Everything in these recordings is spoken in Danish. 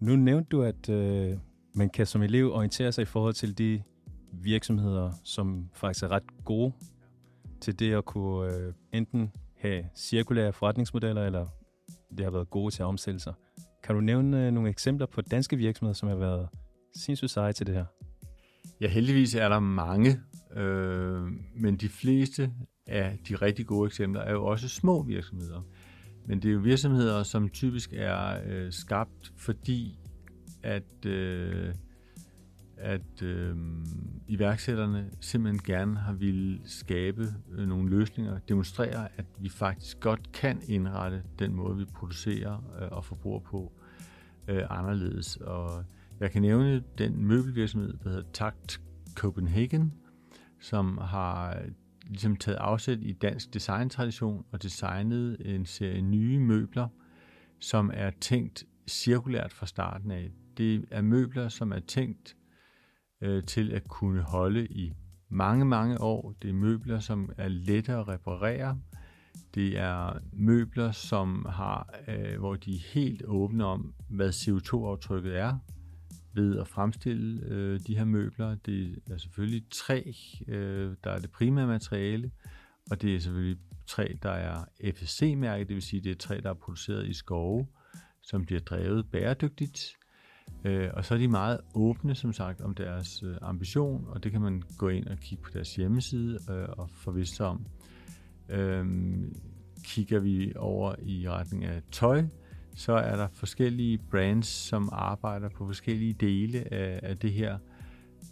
Nu nævnte du, at øh, man kan som elev orientere sig i forhold til de virksomheder, som faktisk er ret gode til det at kunne øh, enten have cirkulære forretningsmodeller, eller det har været gode til at omstille sig. Kan du nævne øh, nogle eksempler på danske virksomheder, som har været sindssygt seje til det her? Ja, heldigvis er der mange, øh, men de fleste af de rigtig gode eksempler er jo også små virksomheder. Men det er jo virksomheder, som typisk er øh, skabt, fordi at, øh, at øh, iværksætterne simpelthen gerne har ville skabe øh, nogle løsninger, demonstrere, at vi faktisk godt kan indrette den måde, vi producerer øh, og forbruger på øh, anderledes. Og jeg kan nævne den møbelvirksomhed, der hedder Takt Copenhagen, som har ligesom taget afsæt i dansk designtradition og designet en serie nye møbler, som er tænkt cirkulært fra starten af. Det er møbler, som er tænkt øh, til at kunne holde i mange, mange år. Det er møbler, som er lette at reparere. Det er møbler, som har, øh, hvor de er helt åbne om, hvad CO2-aftrykket er ved at fremstille øh, de her møbler. Det er selvfølgelig træ, øh, der er det primære materiale, og det er selvfølgelig træ, der er FSC-mærket, det vil sige, det er træ, der er produceret i skove, som bliver drevet bæredygtigt. Øh, og så er de meget åbne, som sagt, om deres øh, ambition, og det kan man gå ind og kigge på deres hjemmeside øh, og forvisse sig om. Øh, kigger vi over i retning af tøj, så er der forskellige brands, som arbejder på forskellige dele af, af det her.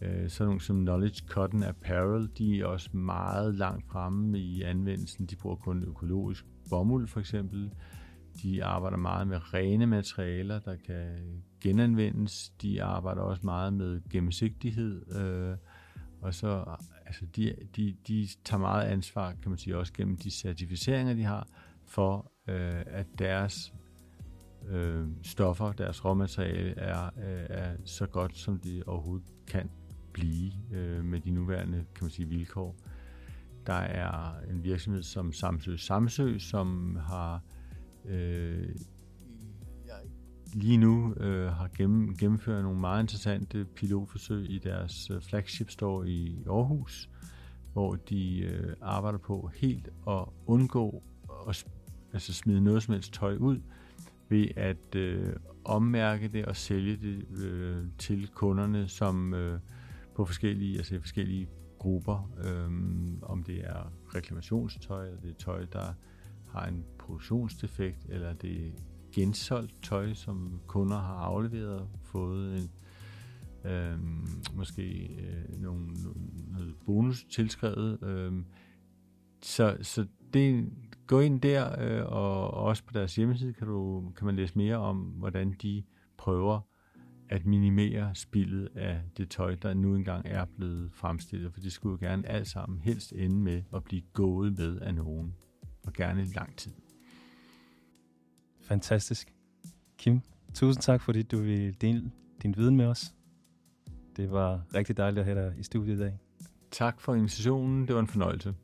Øh, sådan nogle som Knowledge Cotton Apparel, de er også meget langt fremme i anvendelsen. De bruger kun økologisk bomuld for eksempel. De arbejder meget med rene materialer, der kan genanvendes. De arbejder også meget med gennemsigtighed. Øh, og så, altså de, de, de tager meget ansvar, kan man sige, også gennem de certificeringer, de har, for øh, at deres øh, stoffer, deres råmateriale, er, øh, er så godt, som de overhovedet kan blive øh, med de nuværende kan man sige, vilkår. Der er en virksomhed som Samsø Samsø, som har øh, lige nu øh, har gennem, gennemført nogle meget interessante pilotforsøg i deres øh, flagship store i Aarhus, hvor de øh, arbejder på helt at undgå at altså smide noget som helst tøj ud, ved at øh, ommærke det og sælge det øh, til kunderne som øh, på forskellige, altså forskellige grupper, øh, om det er reklamationstøj, eller det er tøj, der har en produktionsdefekt, eller det er gensolgt tøj, som kunder har afleveret og fået en, øh, måske øh, nogle, noget bonus tilskrevet. Øh, så, så det, gå ind der, øh, og også på deres hjemmeside kan, du, kan man læse mere om, hvordan de prøver at minimere spillet af det tøj, der nu engang er blevet fremstillet, for det skulle jo gerne alt sammen helst ende med at blive gået med af nogen, og gerne lang tid. Fantastisk. Kim, tusind tak, fordi du vil dele din viden med os. Det var rigtig dejligt at have dig i studiet i dag. Tak for invitationen. Det var en fornøjelse.